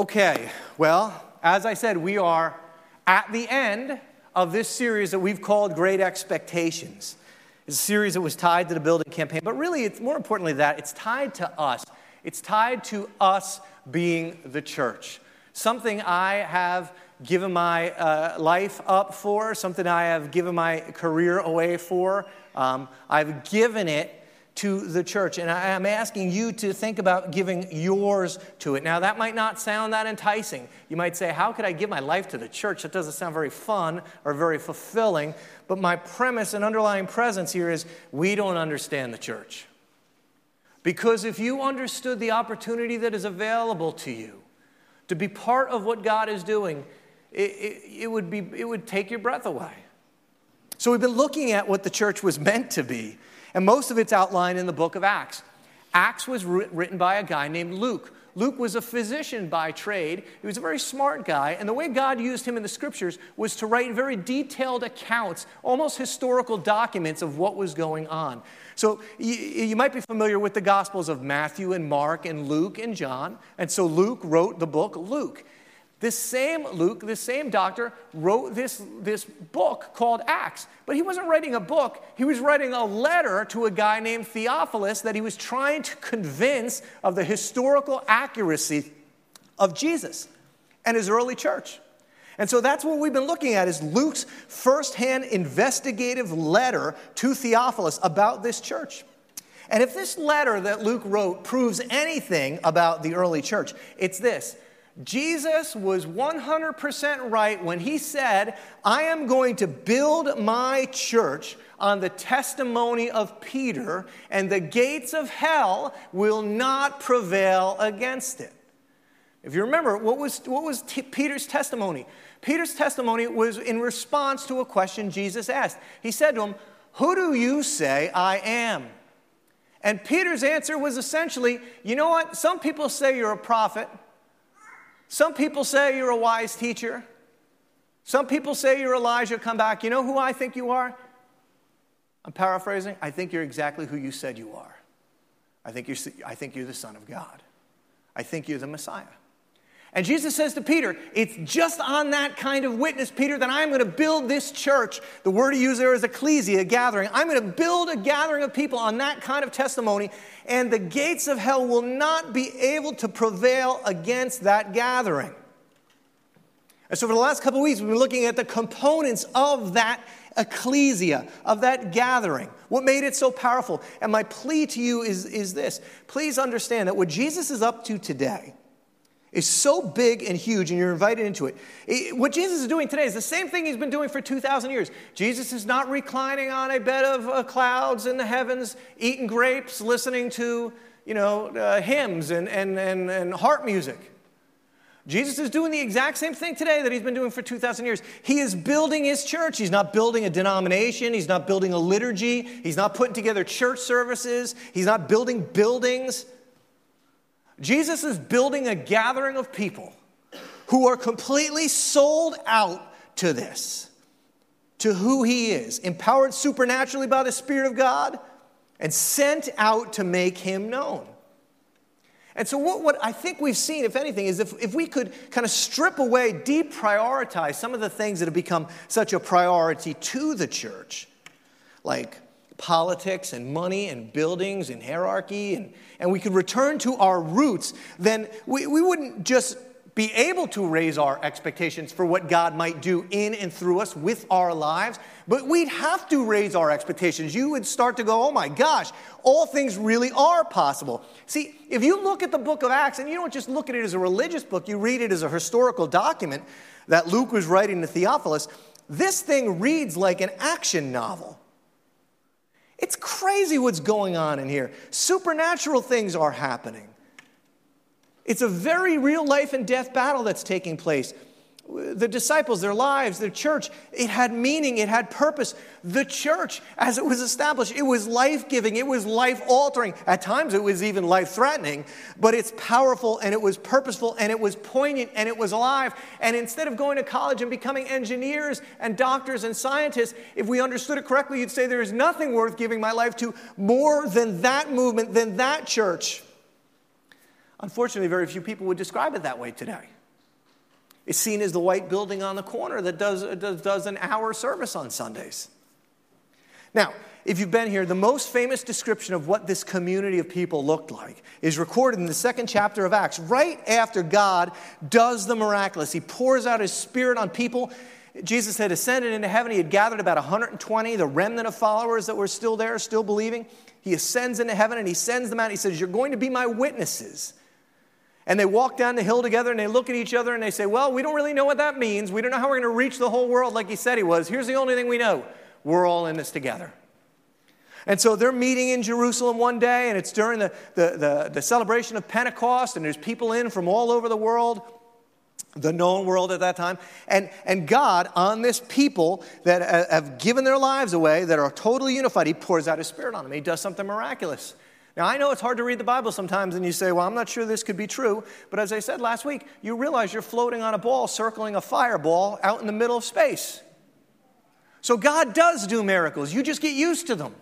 Okay, well, as I said, we are at the end of this series that we've called Great Expectations. It's a series that was tied to the building campaign, but really, it's more importantly that it's tied to us. It's tied to us being the church. Something I have given my uh, life up for, something I have given my career away for. Um, I've given it to the church. And I am asking you to think about giving yours to it. Now, that might not sound that enticing. You might say, How could I give my life to the church? That doesn't sound very fun or very fulfilling. But my premise and underlying presence here is we don't understand the church. Because if you understood the opportunity that is available to you to be part of what God is doing, it, it, it, would, be, it would take your breath away. So we've been looking at what the church was meant to be. And most of it's outlined in the book of Acts. Acts was written by a guy named Luke. Luke was a physician by trade. He was a very smart guy, and the way God used him in the scriptures was to write very detailed accounts, almost historical documents of what was going on. So you, might be familiar with the Gospels of Matthew and Mark and Luke and John, and so Luke wrote the book Luke. This same Luke, this same doctor, wrote this, this book called Acts. But he wasn't writing a book, he was writing a letter to a guy named Theophilus that he was trying to convince of the historical accuracy of Jesus and his early church. And so that's what we've been looking at is Luke's firsthand investigative letter to Theophilus about this church. And if this letter that Luke wrote proves anything about the early church, it's this Jesus was 100% right when he said, I am going to build my church on the testimony of Peter, and the gates of hell will not prevail against it. If you remember, what was, what was T- Peter's testimony? Peter's testimony was in response to a question Jesus asked. He said to him, Who do you say I am? And Peter's answer was essentially, You know what? Some people say you're a prophet. Some people say you're a wise teacher. Some people say you're Elijah, come back. You know who I think you are? I'm paraphrasing. I think you're exactly who you said you are. I think you're, I think you're the Son of God. I think you're the Messiah. And Jesus says to Peter, It's just on that kind of witness, Peter, that I'm going to build this church. The word he used there is ecclesia, gathering. I'm going to build a gathering of people on that kind of testimony, and the gates of hell will not be able to prevail against that gathering. And so, for the last couple of weeks, we've been looking at the components of that ecclesia, of that gathering. What made it so powerful? And my plea to you is, is this please understand that what Jesus is up to today is so big and huge, and you're invited into it. it. What Jesus is doing today is the same thing he's been doing for 2,000 years. Jesus is not reclining on a bed of uh, clouds in the heavens, eating grapes, listening to you know, uh, hymns and, and, and, and harp music. Jesus is doing the exact same thing today that he's been doing for 2,000 years. He is building his church. He's not building a denomination. He's not building a liturgy. He's not putting together church services. He's not building buildings. Jesus is building a gathering of people who are completely sold out to this, to who he is, empowered supernaturally by the Spirit of God, and sent out to make him known. And so, what, what I think we've seen, if anything, is if, if we could kind of strip away, deprioritize some of the things that have become such a priority to the church, like politics and money and buildings and hierarchy, and, and we could return to our roots, then we, we wouldn't just be able to raise our expectations for what God might do in and through us with our lives, but we'd have to raise our expectations. You would start to go, oh my gosh, all things really are possible. See, if you look at the book of Acts, and you don't just look at it as a religious book, you read it as a historical document that Luke was writing to Theophilus, this thing reads like an action novel. It's crazy what's going on in here. Supernatural things are happening. It's a very real life and death battle that's taking place the disciples, their lives, their church, it had meaning, it had purpose. The church, as it was established, it was life giving, it was life altering. At times, it was even life threatening, but it's powerful and it was purposeful and it was poignant and it was alive. And instead of going to college and becoming engineers and doctors and scientists, if we understood it correctly, you'd say there is nothing worth giving my life to more than that movement, than that church. Unfortunately, very few people would describe it that way today. It's seen as the white building on the corner that does, does, does an hour service on Sundays. Now, if you've been here, the most famous description of what this community of people looked like is recorded in the second chapter of Acts, right after God does the miraculous. He pours out his spirit on people. Jesus had ascended into heaven. He had gathered about 120, the remnant of followers that were still there, still believing. He ascends into heaven and he sends them out. He says, You're going to be my witnesses. And they walk down the hill together and they look at each other and they say, Well, we don't really know what that means. We don't know how we're going to reach the whole world like he said he was. Here's the only thing we know we're all in this together. And so they're meeting in Jerusalem one day, and it's during the, the, the, the, celebration of Pentecost, and there's people in from all over the world, the known world at that time. And, and God, on this people that have given their lives away, that are totally unified, He pours out His Spirit on them. He does something miraculous. Now, I know it's hard to read the Bible sometimes, and you say, Well, I'm not sure this could be true. But as I said last week, you realize you're floating on a ball circling a fireball out in the middle of space. So God does do miracles. You just get used to them.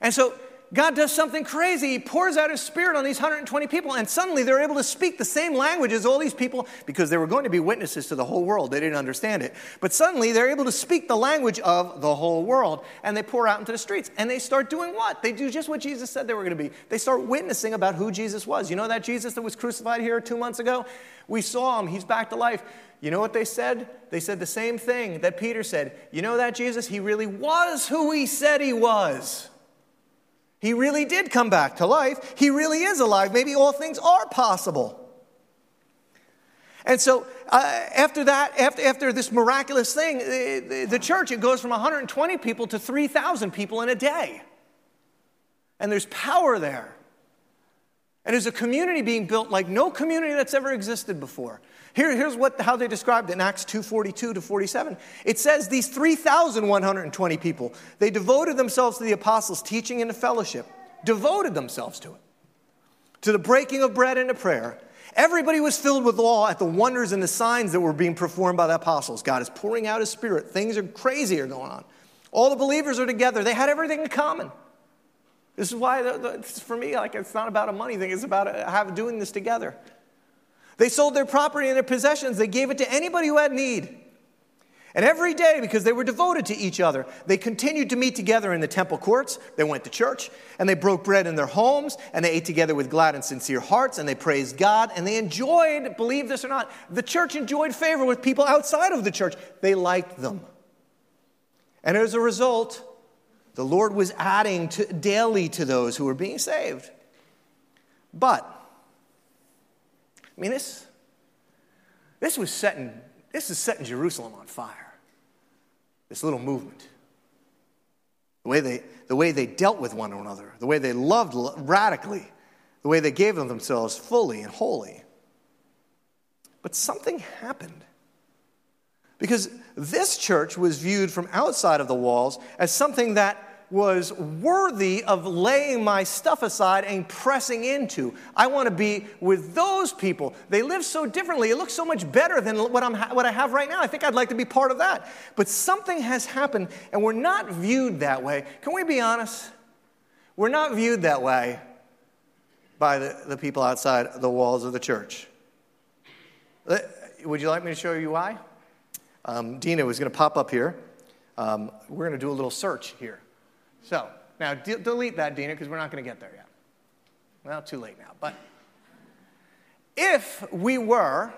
And so God does something crazy. He pours out his spirit on these 120 people, and suddenly they're able to speak the same language as all these people because they were going to be witnesses to the whole world. They didn't understand it. But suddenly they're able to speak the language of the whole world, and they pour out into the streets. And they start doing what? They do just what Jesus said they were going to be. They start witnessing about who Jesus was. You know that Jesus that was crucified here two months ago? We saw him, he's back to life. You know what they said? They said the same thing that Peter said. You know that Jesus? He really was who he said he was. He really did come back to life. He really is alive. Maybe all things are possible. And so, uh, after that, after, after this miraculous thing, the, the church, it goes from 120 people to 3,000 people in a day. And there's power there. And there's a community being built like no community that's ever existed before. Here, here's what, how they described it in Acts 2.42 to 47. It says these 3,120 people, they devoted themselves to the apostles' teaching and fellowship. Devoted themselves to it. To the breaking of bread and to prayer. Everybody was filled with awe at the wonders and the signs that were being performed by the apostles. God is pouring out his spirit. Things are crazy are going on. All the believers are together. They had everything in common. This is why, for me, like it's not about a money thing. It's about uh, have, doing this together. They sold their property and their possessions. They gave it to anybody who had need. And every day, because they were devoted to each other, they continued to meet together in the temple courts. They went to church, and they broke bread in their homes, and they ate together with glad and sincere hearts, and they praised God, and they enjoyed, believe this or not, the church enjoyed favor with people outside of the church. They liked them. And as a result, the Lord was adding to, daily to those who were being saved. But, mean, this, this was setting, this is setting Jerusalem on fire. This little movement. The way they, the way they dealt with one another, the way they loved radically, the way they gave of themselves fully and wholly. But something happened. Because this church was viewed from outside of the walls as something that was worthy of laying my stuff aside and pressing into. I want to be with those people. They live so differently. It looks so much better than what, I'm, what I have right now. I think I'd like to be part of that. But something has happened, and we're not viewed that way. Can we be honest? We're not viewed that way by the, the people outside the walls of the church. Uh, would you like me to show you why? Um, Dina was going to pop up here. Um, we're going to do a little search here. So, now de- delete that, Dina, because we're not going to get there yet. Well, too late now. But if we were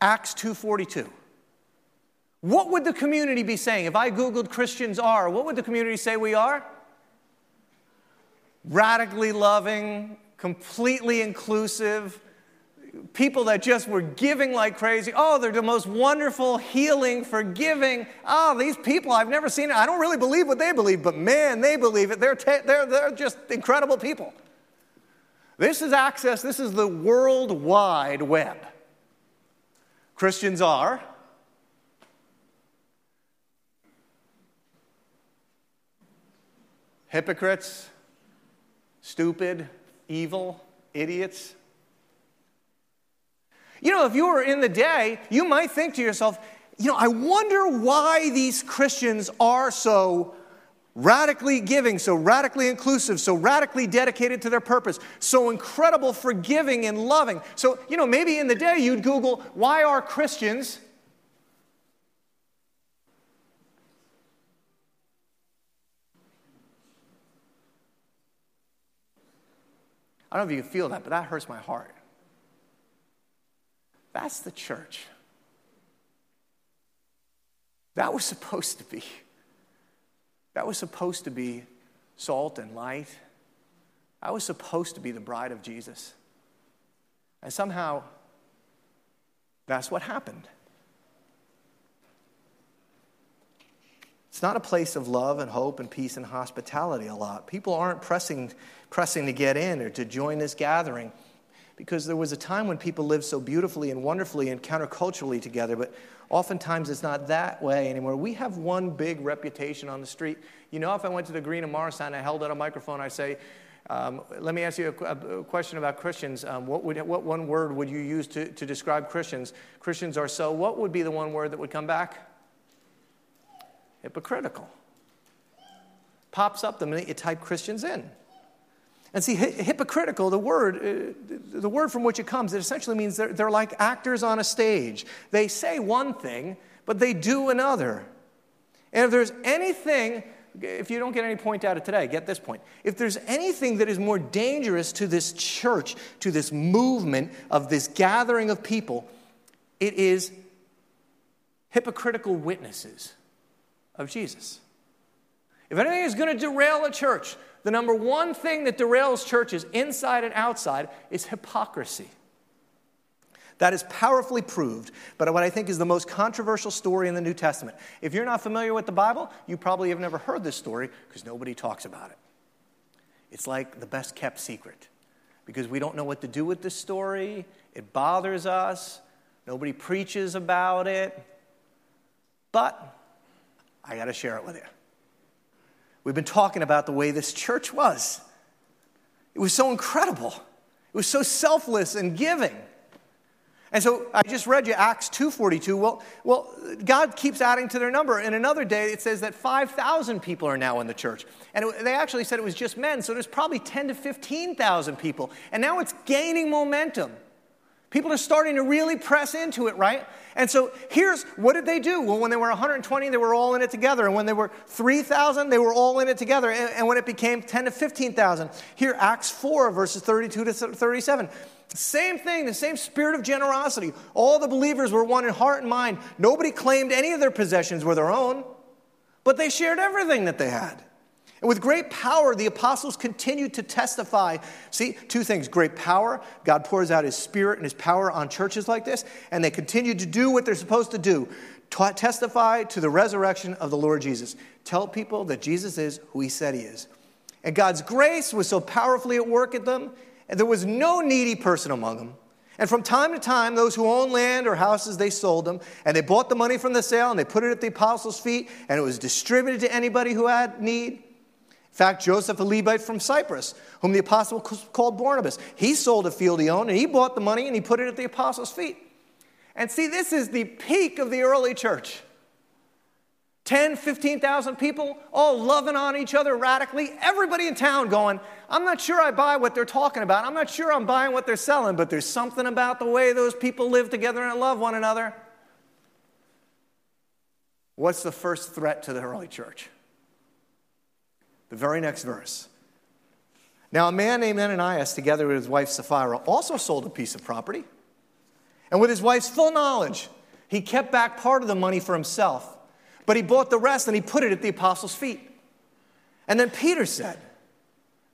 Acts 2:42, what would the community be saying? If I googled Christians are, what would the community say we are? Radically loving, completely inclusive, people that just were giving like crazy. Oh, they're the most wonderful, healing, forgiving. Oh, these people, I've never seen it. I don't really believe what they believe, but man, they believe it. They're, they're, they're just incredible people. This is access, this is the World Wide Web. Christians are. Hypocrites, stupid, evil, idiots, you know, if you were in the day, you might think to yourself, you know, I wonder why these Christians are so radically giving, so radically inclusive, so radically dedicated to their purpose, so incredible forgiving and loving. So, you know, maybe in the day you'd Google, why are Christians I don't know if you can feel that, but that hurts my heart. That's the church. That was supposed to be. That was supposed to be salt and light. That was supposed to be the bride of Jesus. And somehow, that's what happened. It's not a place of love and hope and peace and hospitality a lot. People aren't pressing, pressing to get in or to join this gathering because there was a time when people lived so beautifully and wonderfully and counterculturally together, but oftentimes it's not that way anymore. We have one big reputation on the street. You know, if I went to the Green and Morristown, I held out a microphone, I say, um, let me ask you a, a question about Christians. Um, what, would, what one word would you use to, to describe Christians? Christians are so. What would be the one word that would come back? Hypocritical. Pops up the minute you type Christians in. And see, hypocritical, the word, uh, the word from which it comes, it essentially means they're, they're like actors on a stage. They say one thing, but they do another. And if there's anything, if you don't get any point out of today, get this point. If there's anything that is more dangerous to this church, to this movement of this gathering of people, it is hypocritical witnesses of Jesus. If anything is going to derail a church, the number one thing that derails churches inside and outside is hypocrisy. That is powerfully proved, but what I think is the most controversial story in the New Testament. If you're not familiar with the Bible, you probably have never heard this story because nobody talks about it. It's like the best kept secret because we don't know what to do with this story. It bothers us. Nobody preaches about it. But I got to share it with you. We've been talking about the way this church was. It was so incredible. It was so selfless and giving. And so I just read you Acts 2:42. Well, well, God keeps adding to their number. In another day, it says that 5,000 people are now in the church. And it, they actually said it was just men, so there's probably 10 to 15,000 people. And now it's gaining momentum. People are starting to really press into it, right? And so here's what did they do? Well, when they were 120, they were all in it together. And when they were 3,000, they were all in it together. And, and when it became 10 to 15,000, here, Acts 4, verses 32 to 37. Same thing, the same spirit of generosity. All the believers were one in heart and mind. Nobody claimed any of their possessions were their own, but they shared everything that they had. And with great power, the apostles continued to testify. See, two things great power, God pours out his spirit and his power on churches like this, and they continue to do what they're supposed to do testify to the resurrection of the Lord Jesus. Tell people that Jesus is who he said he is. And God's grace was so powerfully at work at them, and there was no needy person among them. And from time to time, those who owned land or houses, they sold them, and they bought the money from the sale and they put it at the apostles' feet, and it was distributed to anybody who had need. In fact, Joseph, a Levite from Cyprus, whom the apostle called Barnabas, he sold a field he owned and he bought the money and he put it at the apostles' feet. And see, this is the peak of the early church. 10, 15,000 people all loving on each other radically. Everybody in town going, I'm not sure I buy what they're talking about. I'm not sure I'm buying what they're selling, but there's something about the way those people live together and love one another. What's the first threat to the early church? The very next verse. Now, a man named Ananias, together with his wife Sapphira, also sold a piece of property. And with his wife's full knowledge, he kept back part of the money for himself, but he bought the rest and he put it at the apostles' feet. And then Peter said,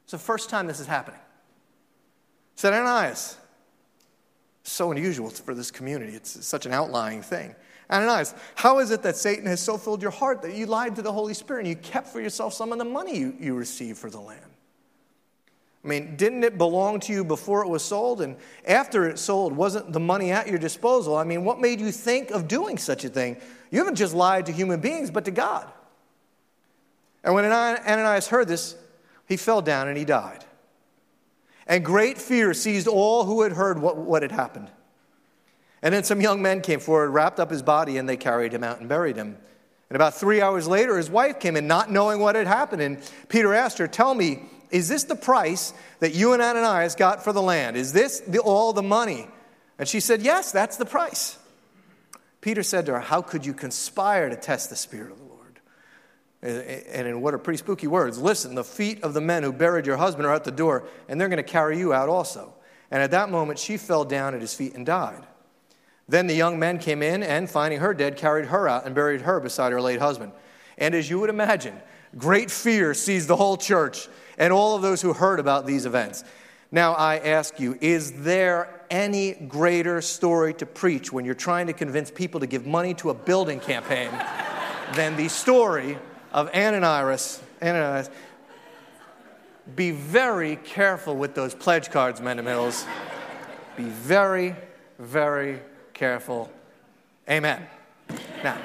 It's the first time this is happening. Said, Ananias, so unusual for this community. It's such an outlying thing. Ananias, how is it that Satan has so filled your heart that you lied to the Holy Spirit and you kept for yourself some of the money you, you received for the land? I mean, didn't it belong to you before it was sold? And after it sold, wasn't the money at your disposal? I mean, what made you think of doing such a thing? You haven't just lied to human beings, but to God. And when Ananias heard this, he fell down and he died. And great fear seized all who had heard what, what had happened. And then some young men came forward, wrapped up his body, and they carried him out and buried him. And about three hours later, his wife came in, not knowing what had happened. And Peter asked her, Tell me, is this the price that you and Ananias got for the land? Is this the, all the money? And she said, Yes, that's the price. Peter said to her, How could you conspire to test the Spirit of the Lord? And in what are pretty spooky words, listen, the feet of the men who buried your husband are at the door, and they're going to carry you out also. And at that moment, she fell down at his feet and died. Then the young men came in and, finding her dead, carried her out and buried her beside her late husband. And as you would imagine, great fear seized the whole church and all of those who heard about these events. Now I ask you, is there any greater story to preach when you're trying to convince people to give money to a building campaign than the story of Ananias? Ananias. Be very careful with those pledge cards, men and Mills. Be very, very careful. Amen. Now,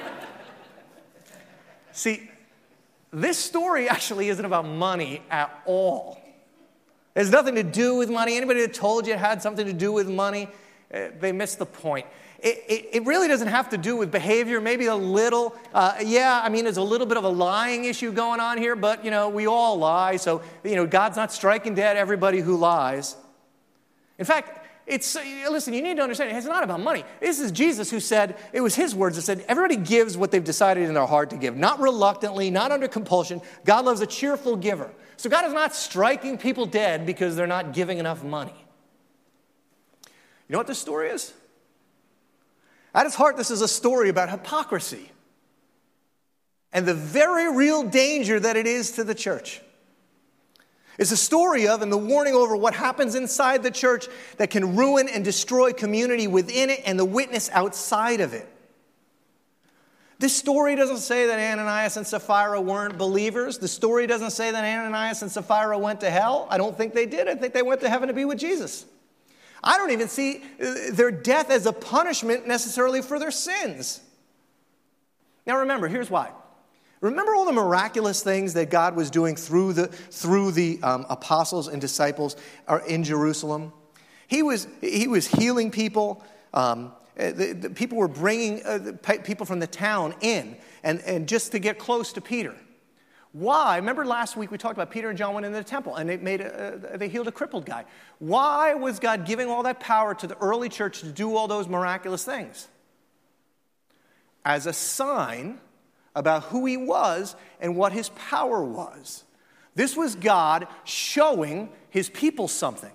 see, this story actually isn't about money at all. It has nothing to do with money. Anybody that told you it had something to do with money, eh, they missed the point. It, it, it, really doesn't have to do with behavior, maybe a little. Uh, yeah, I mean, there's a little bit of a lying issue going on here, but, you know, we all lie. So, you know, God's not striking dead everybody who lies. In fact, it's, listen, you need to understand, it's not about money. This is Jesus who said, it was his words that said, everybody gives what they've decided in their heart to give, not reluctantly, not under compulsion. God loves a cheerful giver. So God is not striking people dead because they're not giving enough money. You know what this story is? At its heart, this is a story about hypocrisy and the very real danger that it is to the church. It's a story of and the warning over what happens inside the church that can ruin and destroy community within it and the witness outside of it. This story doesn't say that Ananias and Sapphira weren't believers. The story doesn't say that Ananias and Sapphira went to hell. I don't think they did. I think they went to heaven to be with Jesus. I don't even see uh, their death as a punishment necessarily for their sins. Now remember, here's why. Remember all the miraculous things that God was doing through the, through the um, apostles and disciples in Jerusalem? He was, he was healing people. Um, uh, the, the people were bringing uh, people from the town in and, and just to get close to Peter. Why? Remember last week we talked about Peter and John went into the temple and they, made a, they healed a crippled guy. Why was God giving all that power to the early church to do all those miraculous things? As a sign about who he was and what his power was. This was God showing his people something,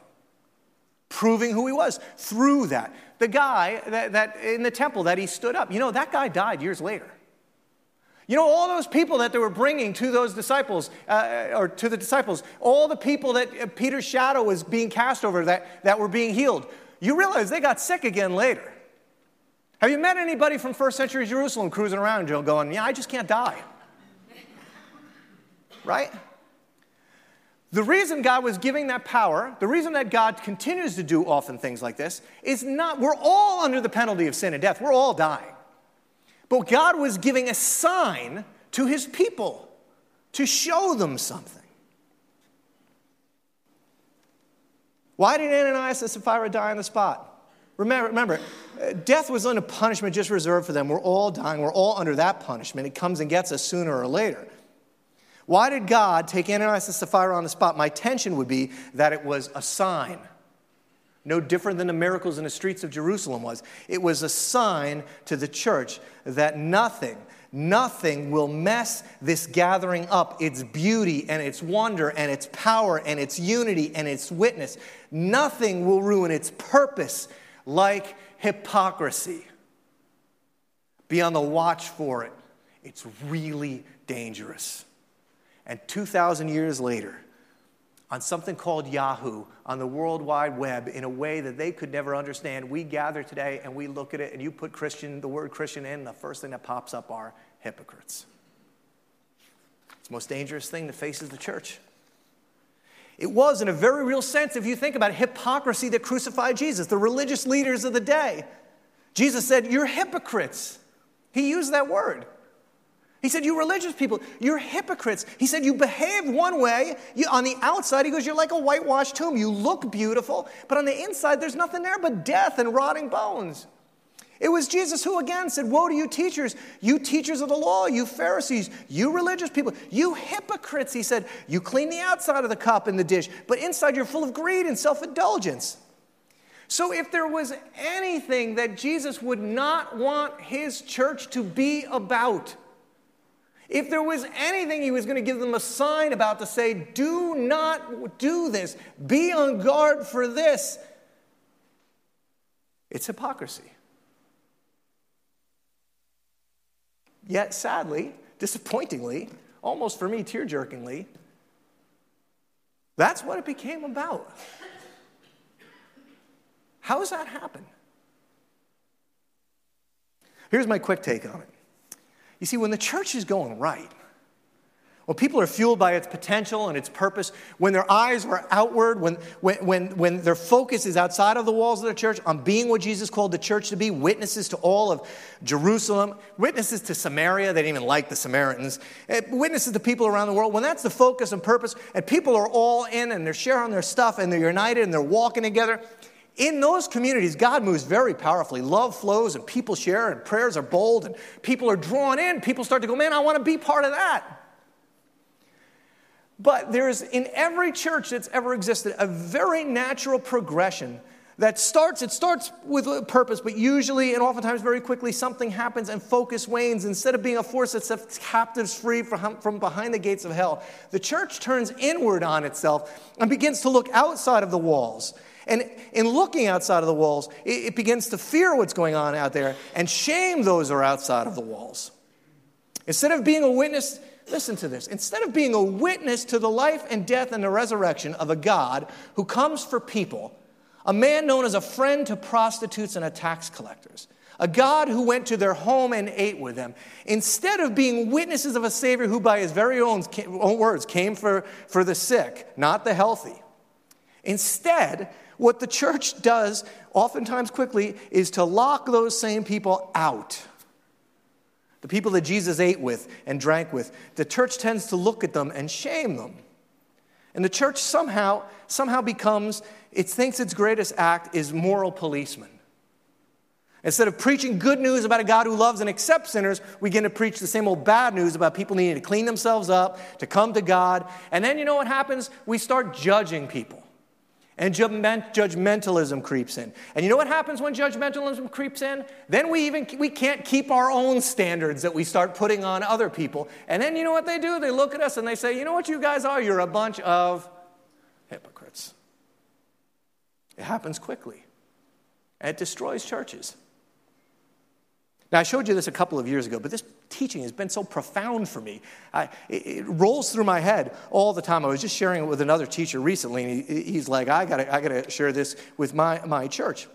proving who he was through that. The guy that, that in the temple that he stood up, you know, that guy died years later. You know, all those people that they were bringing to those disciples, uh, or to the disciples, all the people that uh, Peter's shadow was being cast over that, that were being healed, you realize they got sick again later. Have you met anybody from first century Jerusalem cruising around going, Yeah, I just can't die? right? The reason God was giving that power, the reason that God continues to do often things like this, is not, we're all under the penalty of sin and death. We're all dying. But God was giving a sign to his people to show them something. Why did Ananias and Sapphira die on the spot? Remember, remember, death wasn't a punishment just reserved for them. We're all dying. We're all under that punishment. It comes and gets us sooner or later. Why did God take Ananias and Sapphira on the spot? My tension would be that it was a sign. No different than the miracles in the streets of Jerusalem was. It was a sign to the church that nothing, nothing will mess this gathering up, its beauty and its wonder and its power and its unity and its witness. Nothing will ruin its purpose like hypocrisy. Be on the watch for it. It's really dangerous. And 2,000 years later, on something called Yahoo, on the World Wide Web, in a way that they could never understand, we gather today and we look at it, and you put Christian, the word Christian in, the first thing that pops up are hypocrites. It's the most dangerous thing that faces the church. It was, in a very real sense, if you think about it, hypocrisy that crucified Jesus, the religious leaders of the day. Jesus said, You're hypocrites. He used that word. He said, You religious people, you're hypocrites. He said, You behave one way. You, on the outside, he goes, You're like a whitewashed tomb. You look beautiful, but on the inside, there's nothing there but death and rotting bones. It, was Jesus who again said, Woe to you, teachers, you teachers of the law, you Pharisees, you religious people, you hypocrites. He said, You clean the outside of the cup and the dish, but inside you're full of greed and self indulgence. So, if there was anything that Jesus would not want his church to be about, if there was anything he was going to give them a sign about to say, do not do this, be on guard for this, it's hypocrisy. Yet, sadly, disappointingly, almost for me, tear jerkingly, that's what it became about. How does that happen? Here's my quick take on it. You see, when the church is going right, when people are fueled by its potential and its purpose, when their eyes are outward, when, when, when, when their focus is outside of the walls of the church on being what Jesus called the church to be, witnesses to all of Jerusalem, witnesses to Samaria, they didn't even like the Samaritans, eh, witnesses to people around the world, when that's the focus and purpose, and people are all in and they're sharing their stuff and they're united and they're walking together, in those communities, God moves very powerfully. Love flows and people share and prayers are bold and people are drawn in. People start to go, man, I want to be part of that. But there's in every church that's ever existed a very natural progression that starts, it starts with a purpose, but usually and oftentimes very quickly something happens and focus wanes. Instead of being a force that sets captives free from, from behind the gates of hell, the church turns inward on itself and begins to look outside of the walls and in looking outside of the walls, it, it begins to fear what's going on out there and shame those who are outside of the walls. Instead of being a witness, listen to this. Instead of being a witness to the life and death and the resurrection of a God who comes for people, a man known as a friend to prostitutes and tax collectors, a God who went to their home and ate with them, instead of being witnesses of a Savior who, by his very own, own words, came for, for the sick, not the healthy. Instead, what the church does, oftentimes quickly, is to lock those same people out. The people that Jesus ate with and drank with, the church tends to look at them and shame them. And the church somehow, somehow becomes, it thinks its greatest act is moral policeman. Instead of preaching good news about a God who loves and accepts sinners, we begin to preach the same old bad news about people needing to clean themselves up, to come to God. And then you know what happens? We start judging people and judgmentalism creeps in. And you know what happens when judgmentalism creeps in? Then we even we can't keep our own standards that we start putting on other people. And then you know what they do? They look at us and they say, "You know what you guys are? You're a bunch of hypocrites." It happens quickly. And it destroys churches. Now, I showed you this a couple of years ago, but this teaching has been so profound for me. I, it, rolls through my head all the time. I was just sharing it with another teacher recently, and he, he's like, I gotta, I gotta share this with my, my church.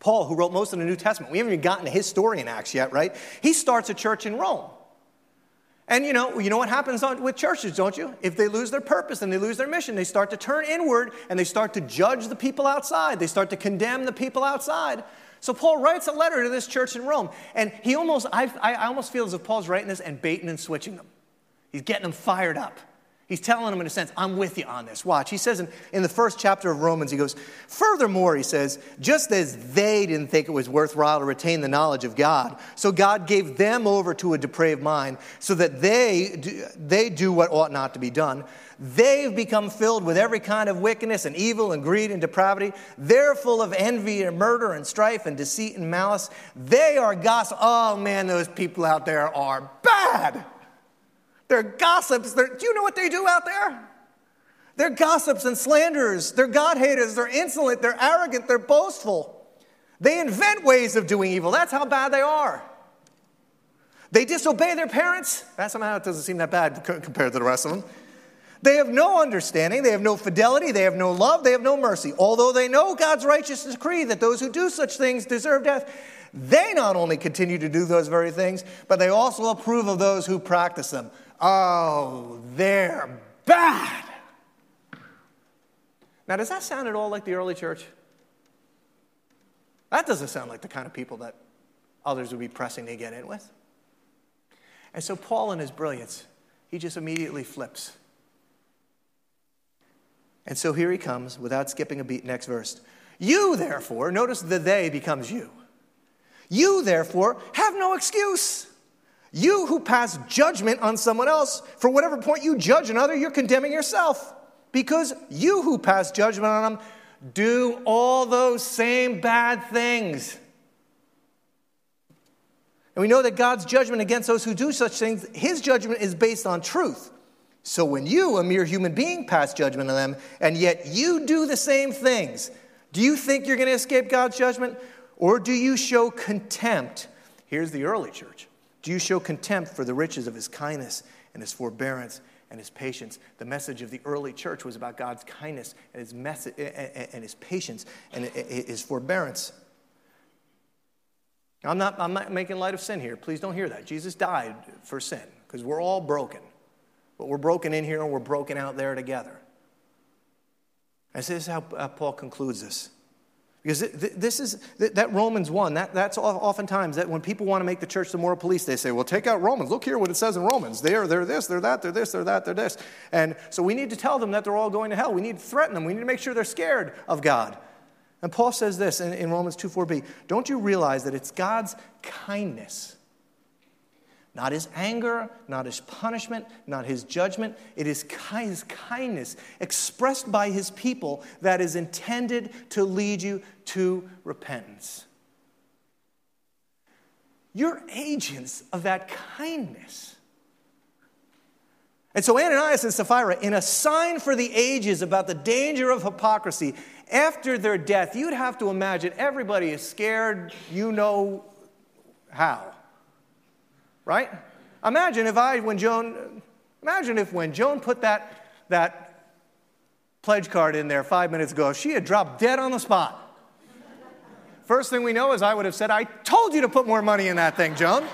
Paul, who wrote most of the New Testament, we haven't even gotten to his story in Acts yet, right? He starts a church in Rome. And you know, you know what happens on, with churches, don't you? If they lose their purpose and they lose their mission, they start to turn inward and they start to judge the people outside. They start to condemn the people outside. So Paul writes a letter to this church in Rome, and he almost, I, I almost feel as if Paul's writing this and baiting and switching them. He's getting them fired up. He's telling them, in a sense, I'm with you on this. Watch. He says in, in the first chapter of Romans, he goes, Furthermore, he says, just as they didn't think it was worthwhile to retain the knowledge of God, so God gave them over to a depraved mind so that they do, they do what ought not to be done. They've become filled with every kind of wickedness and evil and greed and depravity. They're full of envy and murder and strife and deceit and malice. They are gossip. Oh man, those people out there are bad. They're gossips. They're, do you know what they do out there? They're gossips and slanderers. They're God haters. They're insolent. They're arrogant. They're boastful. They invent ways of doing evil. That's how bad they are. They disobey their parents. That somehow doesn't seem that bad compared to the rest of them. They have no understanding, they have no fidelity, they have no love, they have no mercy. Although they know God's righteous decree that those who do such things deserve death, they not only continue to do those very things, but they also approve of those who practice them. Oh, they're bad. Now, does that sound at all like the early church? That doesn't sound like the kind of people that others would be pressing to get in with. And so, Paul, in his brilliance, he just immediately flips and so here he comes without skipping a beat, next verse. You, therefore, notice the they becomes you. You, therefore, have no excuse. You who pass judgment on someone else, for whatever point you judge another, you're condemning yourself. Because you who pass judgment on them do all those same bad things. And we know that God's judgment against those who do such things, his judgment is based on truth. So when you, a mere human being, pass judgment on them, and yet you do the same things, do you think you're going to escape God's judgment? Or do you show contempt? Here's the early church. Do you show contempt for the riches of his kindness and his forbearance and his patience? The message of the early church was about God's kindness and his, message, and his patience and his forbearance. I'm not, I'm not making light of sin here. Please don't hear that. Jesus died for sin because we're all broken. But we're broken in here and we're broken out there together. And this is how Paul concludes this. Because this is that Romans 1, that, that's oftentimes that when people want to make the church the moral police, they say, well, take out Romans. Look here what it says in Romans. They're, they're this, they're that, they're this, they're that, they're this. And so we need to tell them that they're all going to hell. We need to threaten them. We need to make sure they're scared of God. And Paul says this in, in Romans 2 4b Don't you realize that it's God's kindness, not his anger, not his punishment, not his judgment. It is his kindness expressed by his people that is intended to lead you to repentance. You're agents of that kindness. And so Ananias and Sapphira, in a sign for the ages about the danger of hypocrisy, after their death, you'd have to imagine everybody is scared, you know how. Right? Imagine if I, when Joan, imagine if when Joan put that, that pledge card in there five minutes ago, she had dropped dead on the spot. First thing we know is I would have said, I told you to put more money in that thing, Joan.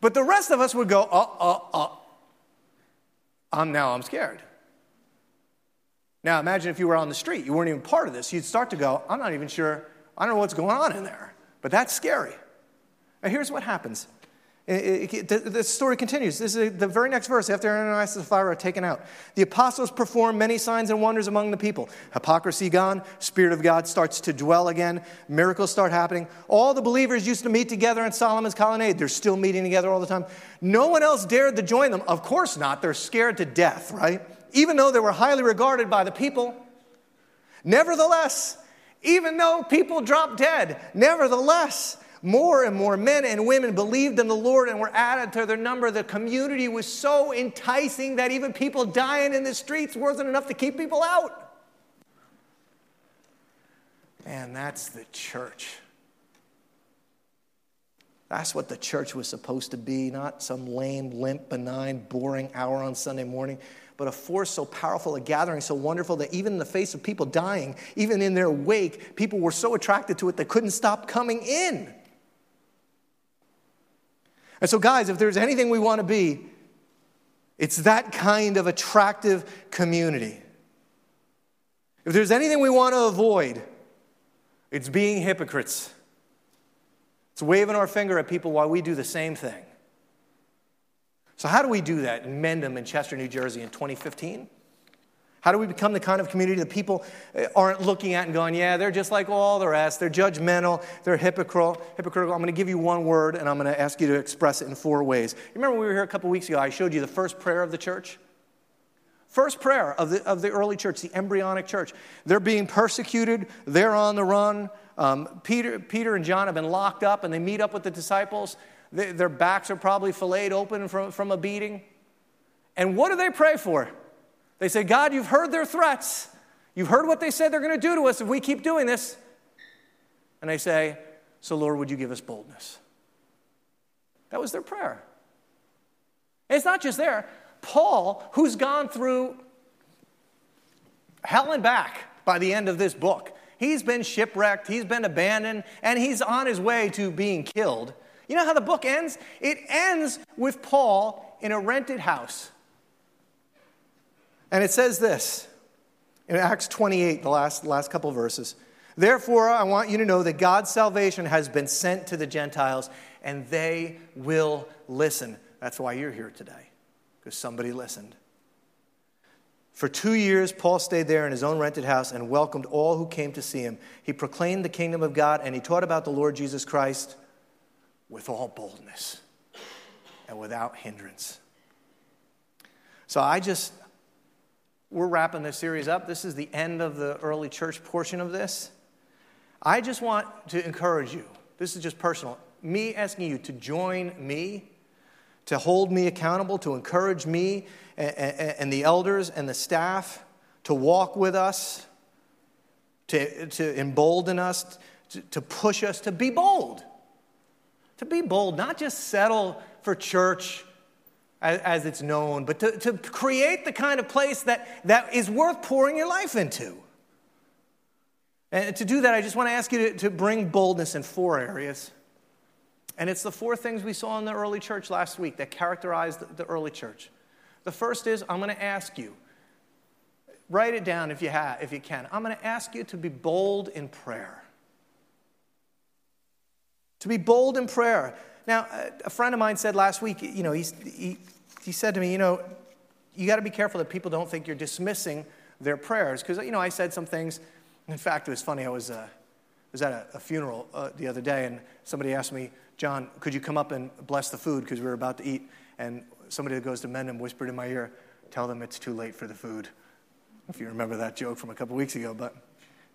But the rest of us would go, uh, uh, uh, I'm now I'm scared. Now imagine if you were on the street, you weren't even part of this. You'd start to go, I'm not even sure, I don't know what's going on in there. But that's scary. Now here's what happens. It, it, the, the, story continues. This is the very next verse after Ananias and Sapphira are taken out. The apostles perform many signs and wonders among the people. Hypocrisy gone, Spirit of God starts to dwell again, miracles start happening. All the believers used to meet together in Solomon's colonnade. They're still meeting together all the time. No one else dared to join them. Of course not. They're scared to death, right? Even though they were highly regarded by the people. Nevertheless, even though people dropped dead, nevertheless, more and more men and women believed in the Lord and were added to their number. The community was so enticing that even people dying in the streets wasn't enough to keep people out. Man, that's the church. That's what the church was supposed to be, not some lame, limp, benign, boring hour on Sunday morning, but a force so powerful, a gathering so wonderful that even in the face of people dying, even in their wake, people were so attracted to it they couldn't stop coming in. And so, guys, if there's anything we want to be, it's that kind of attractive community. If there's anything we want to avoid, it's being hypocrites. It's waving our finger at people while we do the same thing. So, how do we do that in Mendham in Chester, New Jersey in 2015? How do we become the kind of community that people eh, aren't looking at and going, yeah, they're just like all the rest. They're judgmental. They're hypocritical. hypocritical. I'm going to give you one word and I'm going to ask you to express it in four ways. You remember we were here a couple weeks ago, I showed you the first prayer of the church? First prayer of the, of the early church, the embryonic church. They're being persecuted, they're on the run. Um, Peter, Peter and John have been locked up and they meet up with the disciples. They, their backs are probably filleted open from, from a beating. And what do they pray for? They say, God, you've heard their threats. You've heard what they said they're going to do to us if we keep doing this. And they say, So, Lord, would you give us boldness? That was their prayer. And it's not just there. Paul, who's gone through hell and back by the end of this book, he's been shipwrecked, he's been abandoned, and he's on his way to being killed. You know how the book ends? It ends with Paul in a rented house and it says this in Acts 28, the last, last couple verses. Therefore, I want you to know that God's salvation has been sent to the Gentiles, and they will listen. That's why you're here today, because somebody listened. For two years, Paul stayed there in his own rented house and welcomed all who came to see him. He proclaimed the kingdom of God and he taught about the Lord Jesus Christ with all boldness and without hindrance. So I just, we're wrapping this series up. This is the end of the early church portion of this. I just want to encourage you. This is just personal. Me asking you to join me, to hold me accountable, to encourage me and, and, and the elders and the staff to walk with us, to, to embolden us, to, to push us to be bold. To be bold, not just settle for church as, it's known, but to, to create the kind of place that, that is worth pouring your life into. And to do that, I just want to ask you to, to bring boldness in four areas. And it's the four things we saw in the early church last week that characterized the, the early church. The first is I'm going to ask you, write it down if you, have, if you can. I'm going to ask you to be bold in prayer. To be bold in prayer. Now, a friend of mine said last week, you know, he's he, he, said to me, you know, you got to be careful that people don't think you're dismissing their prayers. Because, you know, I said some things. In fact, it was funny. I was, uh, was at a, a funeral uh, the other day, and somebody asked me, John, could you come up and bless the food because we were about to eat? And somebody that goes to Mendham whispered in my ear, tell them it's too late for the food. If you remember that joke from a couple weeks ago, but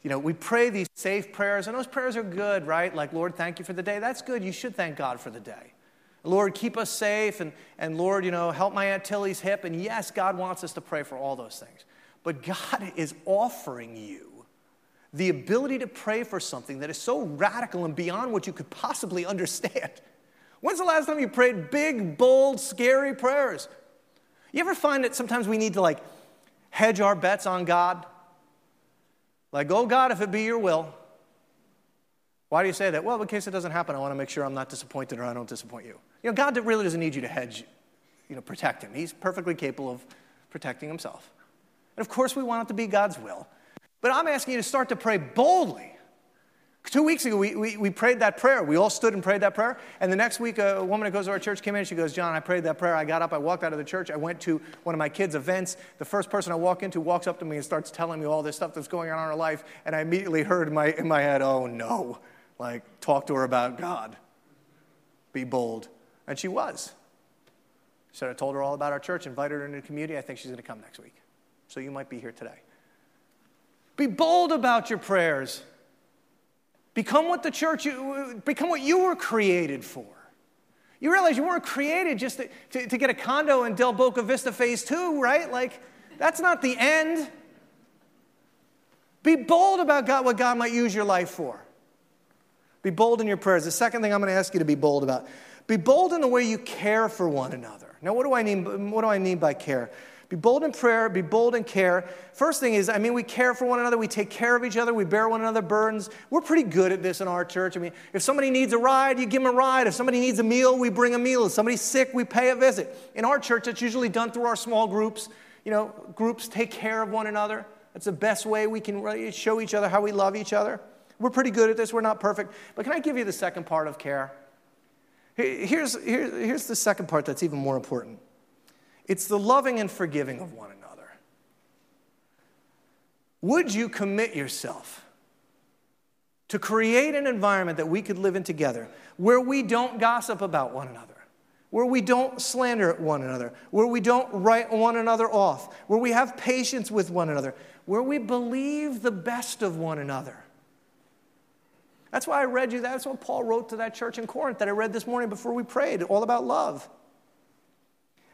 you know, we pray these safe prayers, and those prayers are good, right? Like, Lord, thank you for the day. That's good. You should thank God for the day. Lord, keep us safe, and, and Lord, you know, help my Aunt Tilly's hip. And yes, God wants us to pray for all those things. But God is offering you the ability to pray for something that is so radical and beyond what you could possibly understand. When's the last time you prayed big, bold, scary prayers? You ever find that sometimes we need to like hedge our bets on God? Like, oh God, if it be your will. Why do you say that? Well, in case it doesn't happen, I want to make sure I'm not disappointed or I don't disappoint you. You know, God really doesn't need you to hedge, you know, protect him. He's perfectly capable of protecting himself. And of course, we want it to be God's will. But I'm asking you to start to pray boldly. Two weeks ago, we, we, we, prayed that prayer. We all stood and prayed that prayer. And the next week, a woman that goes to our church came in and she goes, John, I prayed that prayer. I got up, I walked out of the church. I went to one of my kids' events. The first person I walk into walks up to me and starts telling me all this stuff that's going on in her life. And I immediately heard in my, in my head, oh no, like, talk to her about God. Be bold. And she was. Said, I told her all about our church, invited her into the community. I think she's going to come next week. So you might be here today. Be bold about your prayers. Become what the church, you, become what you were created for. You realize you weren't created just to, to, to, get a condo in Del Boca Vista Phase 2, right? Like, that's not the end. Be bold about God, what God might use your life for. Be bold in your prayers. The second thing I'm going to ask you to be bold about be bold in the way you care for one another. Now, what do I mean, what do I mean by care? Be bold in prayer, be bold in care. First thing is, I mean, we care for one another, we take care of each other, we bear one another burdens. We're pretty good at this in our church. I mean, if somebody needs a ride, you give them a ride. If somebody needs a meal, we bring a meal. If somebody's sick, we pay a visit. In our church, it's usually done through our small groups. You know, groups take care of one another. That's the best way we can show each other how we love each other. We're pretty good at this, we're not perfect. But can I give you the second part of care? Here's, here's, here's the second part that's even more important it's the loving and forgiving of one another. Would you commit yourself to create an environment that we could live in together where we don't gossip about one another? Where we don't slander one another, where we don't write one another off, where we have patience with one another, where we believe the best of one another. That's why I read you. That's what Paul wrote to that church in Corinth that I read this morning before we prayed, all about love.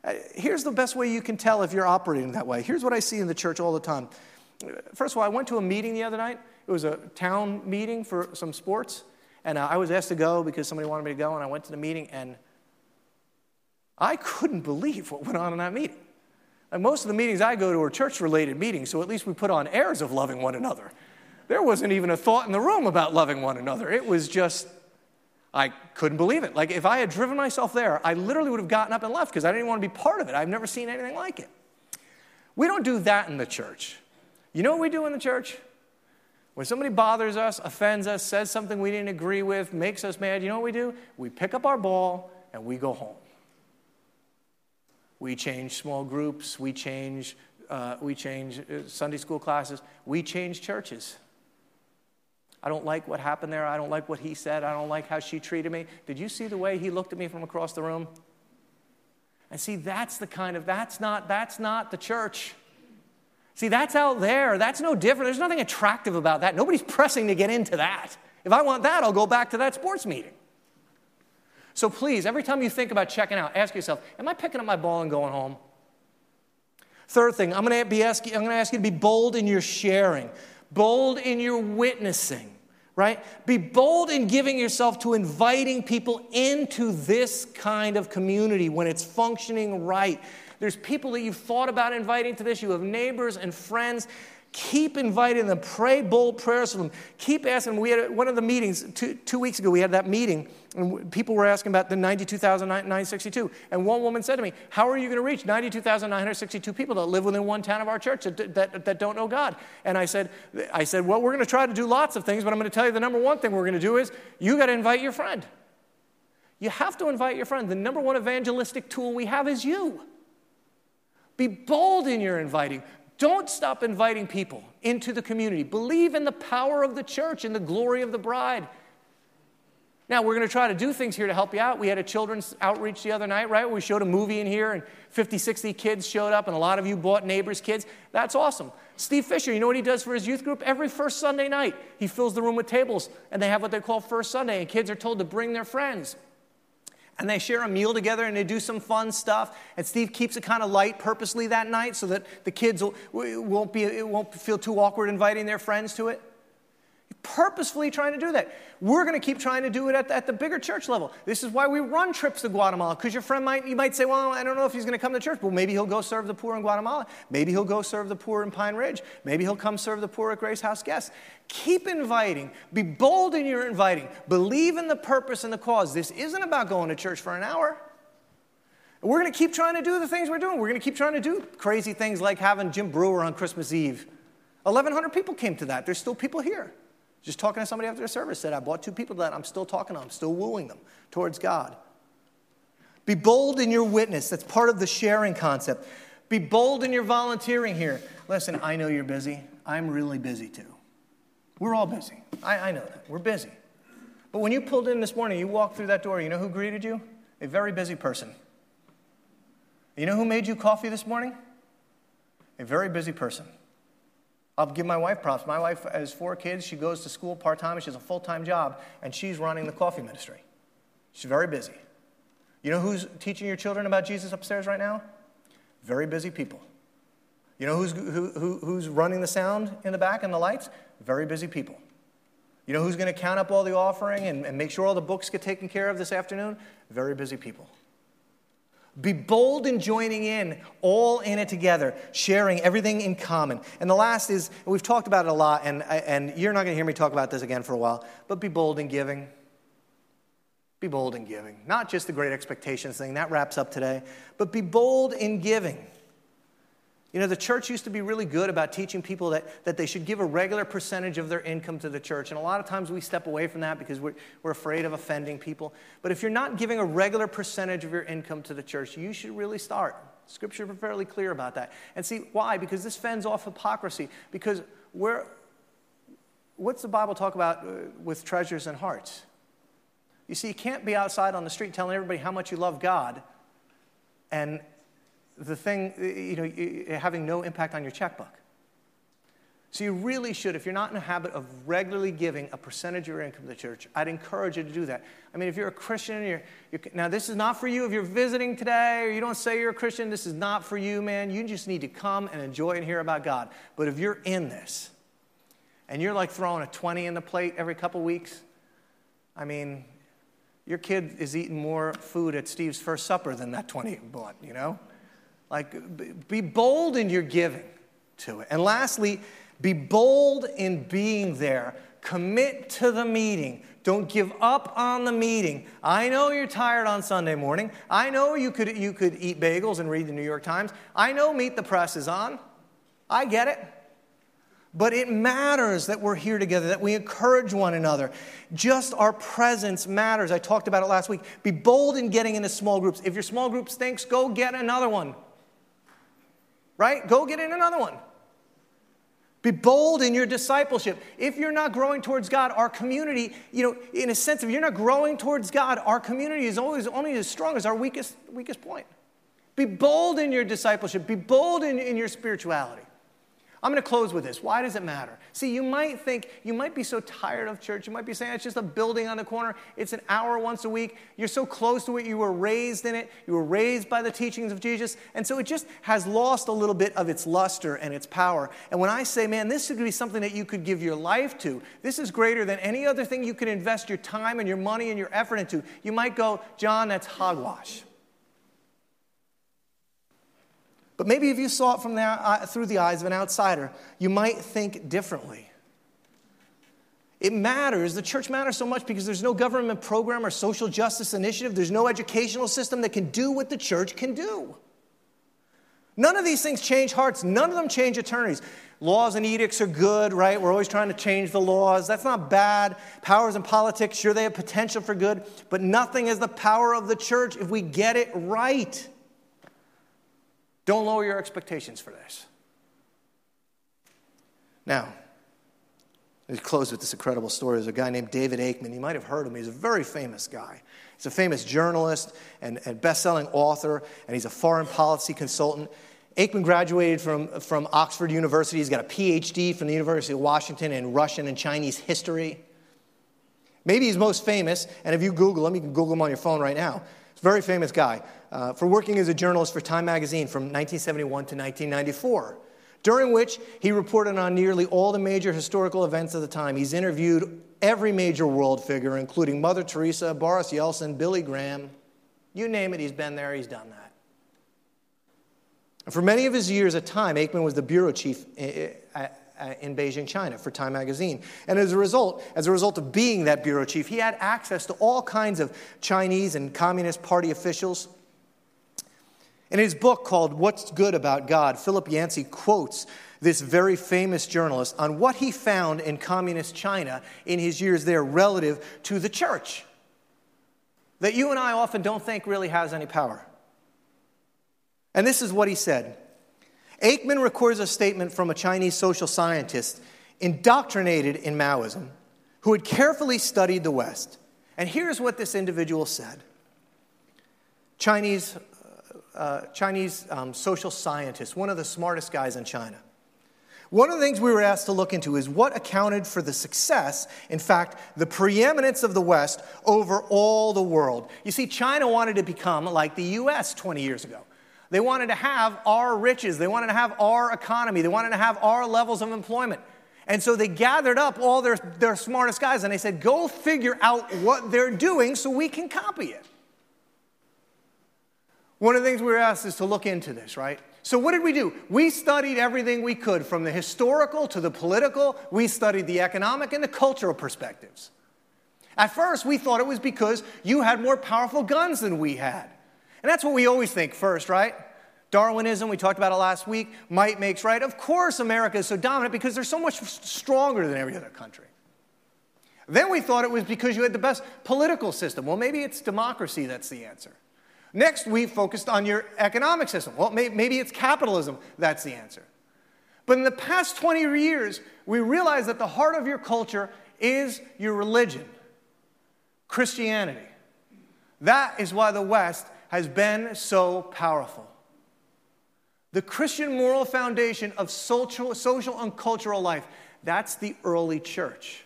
Uh, here's the best way you can tell if you're operating that way. Here's what I see in the church all the time. First of all, I went to a meeting the other night. It was a town meeting for some sports, and uh, I was asked to go because somebody wanted me to go, and I went to the meeting, and I couldn't believe what went on in that meeting. And most of the meetings I go to are church related meetings, so at least we put on airs of loving one another. There wasn't even a thought in the room about loving one another. It was just I couldn't believe it. Like, if I had driven myself there, I literally would have gotten up and left because I didn't want to be part of it. I've never seen anything like it. We don't do that in the church. You know what we do in the church? When somebody bothers us, offends us, says something we didn't agree with, makes us mad, you know what we do? We pick up our ball and we go home. We change small groups, we change uh, we change uh, Sunday school classes, we change churches. I don't like what happened there. I don't like what he said. I don't like how she treated me. Did you see the way he looked at me from across the room? And see, that's the kind of, that's not, that's not the church. See, that's out there. That's no different. There's nothing attractive about that. Nobody's pressing to get into that. If I want that, I'll go back to that sports meeting. So please, every time you think about checking out, ask yourself, am I picking up my ball and going home? Third thing, I'm going to, be I'm going to ask you to be bold in your sharing, bold in your witnessing, right? Be bold in giving yourself to inviting people into this kind of community when it's functioning right. There's people that you've thought about inviting to this. You have neighbors and friends. Keep inviting them. Pray bold prayers for them. Keep asking. We had one of the meetings two, two weeks ago. We had that meeting, and people were asking about the 92,962. And one woman said to me, How are you going to reach 92,962 people that live within one town of our church that, that, that don't know God? And I said, I said, Well, we're going to try to do lots of things, but I'm going to tell you the number one thing we're going to do is you got to invite your friend. You have to invite your friend. The number one evangelistic tool we have is you. Be bold in your inviting. Don't stop inviting people into the community. Believe in the power of the church and the glory of the bride. Now, we're going to try to do things here to help you out. We had a children's outreach the other night, right? We showed a movie in here, and 50, 60 kids showed up, and a lot of you bought neighbors' kids. That's awesome. Steve Fisher, you know what he does for his youth group? Every first Sunday night, he fills the room with tables, and they have what they call First Sunday, and kids are told to bring their friends and they share a meal together and they do some fun stuff. And Steve keeps it kind of light purposely that night so that the kids will, won't, be, it won't feel too awkward inviting their friends to it purposefully trying to do that. We're going to keep trying to do it at the, at the bigger church level. This is why we run trips to Guatemala, because your friend might, you might say, well, I don't know if he's going to come to church. Well, maybe he'll go serve the poor in Guatemala. Maybe he'll go serve the poor in Pine Ridge. Maybe he'll come serve the poor at Grace House Guests. Keep inviting. Be bold in your inviting. Believe in the purpose and the cause. This isn't about going to church for an hour. We're going to keep trying to do the things we're doing. We're going to keep trying to do crazy things like having Jim Breuer on Christmas Eve. 1,100 people came to that. There's still people here. Just talking to somebody after the service said, I bought two people that I'm still talking to I'm still wooing them towards God. Be bold in your witness. That's part of the sharing concept. Be bold in your volunteering here. Listen, I know you're busy. I'm really busy too. We're all busy. I, I know that. We're busy. But when you pulled in this morning, you walked through that door, you know who greeted you? A very busy person. You know who made you coffee this morning? A very busy person. I'll give my wife props. My wife has four kids. She goes to school part time. She has a full time job, and she's running the coffee ministry. She's very busy. You know who's teaching your children about Jesus upstairs right now? Very busy people. You know who's, who, who, who's running the sound in the back and the lights? Very busy people. You know who's going to count up all the offering and, and make sure all the books get taken care of this afternoon? Very busy people. Be bold in joining in, all in it together, sharing everything in common. And the last is, we've talked about it a lot, and, and you're not going to hear me talk about this again for a while, but be bold in giving. Be bold in giving. Not just the great expectations thing, that wraps up today, but be bold in giving. You know, the church used to be really good about teaching people that, that they should give a regular percentage of their income to the church. And a lot of times we step away from that because we're, we're afraid of offending people. But if you're not giving a regular percentage of your income to the church, you should really start. Scripture is fairly clear about that. And see, why? Because this fends off hypocrisy. Because we're, what's the Bible talk about uh, with treasures and hearts? You see, you can't be outside on the street telling everybody how much you love God and the thing, you know, having no impact on your checkbook. So you really should, if you're not in a habit of regularly giving a percentage of your income to the church, I'd encourage you to do that. I mean, if you're a Christian, you're, you're, now this is not for you if you're visiting today or you don't say you're a Christian, this is not for you, man. You just need to come and enjoy and hear about God. But if you're in this and you're like throwing a 20 in the plate every couple weeks, I mean, your kid is eating more food at Steve's first supper than that 20 bought, you know? Like, be bold in your giving to it. And lastly, be bold in being there. Commit to the meeting. Don't give up on the meeting. I know you're tired on Sunday morning. I know you could, you could eat bagels and read the New York Times. I know Meet the Press is on. I get it. But it matters that we're here together, that we encourage one another. Just our presence matters. I talked about it last week. Be bold in getting into small groups. If your small group stinks, go get another one. Right? Go get in another one. Be bold in your discipleship. If you're not growing towards God, our community, you know, in a sense, if you're not growing towards God, our community is always only as strong as our weakest, weakest point. Be bold in your discipleship. Be bold in, in your spirituality. I'm going to close with this. Why does it matter? See, you might think, you might be so tired of church. You might be saying it's just a building on the corner. It's an hour once a week. You're so close to it. You were raised in it. You were raised by the teachings of Jesus. And so it just has lost a little bit of its luster and its power. And when I say, man, this should be something that you could give your life to, this is greater than any other thing you could invest your time and your money and your effort into, you might go, John, that's hogwash. But maybe if you saw it from the, uh, through the eyes of an outsider, you might think differently. It matters. The church matters so much because there's no government program or social justice initiative. There's no educational system that can do what the church can do. None of these things change hearts. None of them change eternities. Laws and edicts are good, right? We're always trying to change the laws. That's not bad. Powers and politics, sure, they have potential for good, but nothing is the power of the church if we get it right. Don't lower your expectations for this. Now, let close with this incredible story. There's a guy named David Aikman. You might have heard of him. He's a very famous guy. He's a famous journalist and, and best-selling author, and he's a foreign policy consultant. Aikman graduated from, from Oxford University. He's got a PhD from the University of Washington in Russian and Chinese history. Maybe he's most famous, and if you Google him, you can Google him on your phone right now. He's a very famous guy uh, for working as a journalist for Time magazine from 1971 to 1994, during which he reported on nearly all the major historical events of the time. He's interviewed every major world figure, including Mother Teresa, Boris Yeltsin, Billy Graham. You name it, he's been there, he's done that. And for many of his years at Time, Aikman was the bureau chief in Beijing, China, for Time magazine. And as a result, as a result of being that bureau chief, he had access to all kinds of Chinese and Communist Party officials in his book called What's Good About God, Philip Yancey quotes this very famous journalist on what he found in communist China in his years there relative to the church that you and I often don't think really has any power. And this is what he said Aikman records a statement from a Chinese social scientist indoctrinated in Maoism who had carefully studied the West. And here's what this individual said Chinese uh, Chinese um, social scientist, one of the smartest guys in China. One of the things we were asked to look into is what accounted for the success, in fact, the preeminence of the West over all the world. You see, China wanted to become like the US 20 years ago. They wanted to have our riches, they wanted to have our economy, they wanted to have our levels of employment. And so they gathered up all their, their smartest guys and they said, Go figure out what they're doing so we can copy it. One of the things we were asked is to look into this, right? So, what did we do? We studied everything we could from the historical to the political. We studied the economic and the cultural perspectives. At first, we thought it was because you had more powerful guns than we had. And that's what we always think first, right? Darwinism, we talked about it last week, might makes right. Of course, America is so dominant because they're so much stronger than every other country. Then we thought it was because you had the best political system. Well, maybe it's democracy that's the answer. Next, we focused on your economic system. Well, maybe it's capitalism. That's the answer. But in the past 20 years, we realized that the heart of your culture is your religion, Christianity. That is why the West has been so powerful. The Christian moral foundation of social, social and cultural life, that's the early church.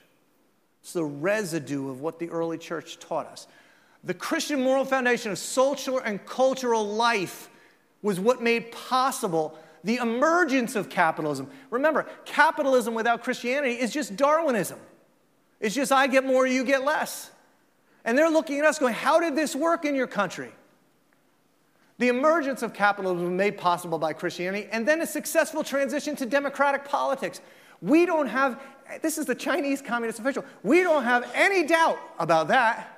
It's the residue of what the early church taught us. The Christian moral foundation of social and cultural life was what made possible the emergence of capitalism. Remember, capitalism without Christianity is just Darwinism. It's just I get more, you get less. And they're looking at us going, How did this work in your country? The emergence of capitalism was made possible by Christianity, and then a successful transition to democratic politics. We don't have, this is the Chinese Communist official, we don't have any doubt about that.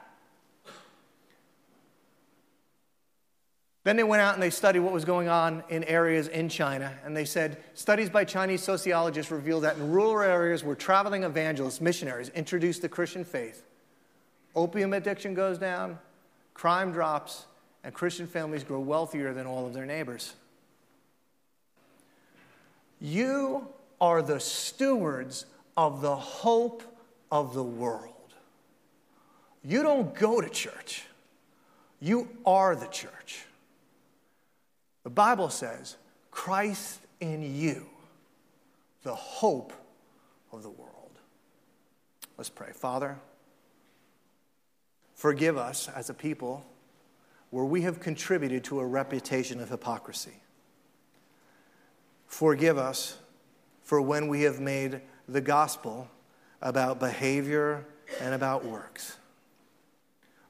Then they went out and they studied what was going on in areas in China. And they said studies by Chinese sociologists reveal that in rural areas where traveling evangelists, missionaries, introduced the Christian faith, opium addiction goes down, crime drops, and Christian families grow wealthier than all of their neighbors. You are the stewards of the hope of the world. You don't go to church, you are the church. The Bible says, Christ in you, the hope of the world. Let's pray. Father, forgive us as a people where we have contributed to a reputation of hypocrisy. Forgive us for when we have made the gospel about behavior and about works.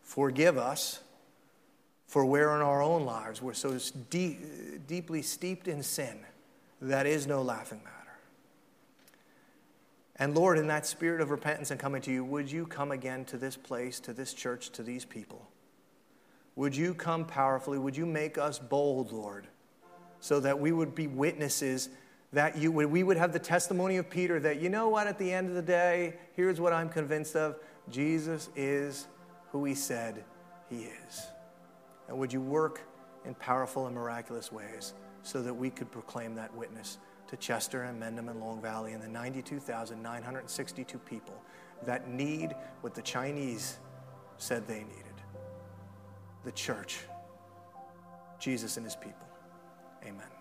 Forgive us for where in our own lives we're so deep, deeply steeped in sin that is no laughing matter. And Lord, in that spirit of repentance and coming to you, would you come again to this place, to this church, to these people? Would you come powerfully? Would you make us bold, Lord, so that we would be witnesses, that you we would have the testimony of Peter that, you know what, at the end of the day, here's what I'm convinced of Jesus is who he said he is. And would you work in powerful and miraculous ways so that we could proclaim that witness to Chester and Mendham and Long Valley and the 92,962 people that need what the Chinese said they needed the church, Jesus and his people. Amen.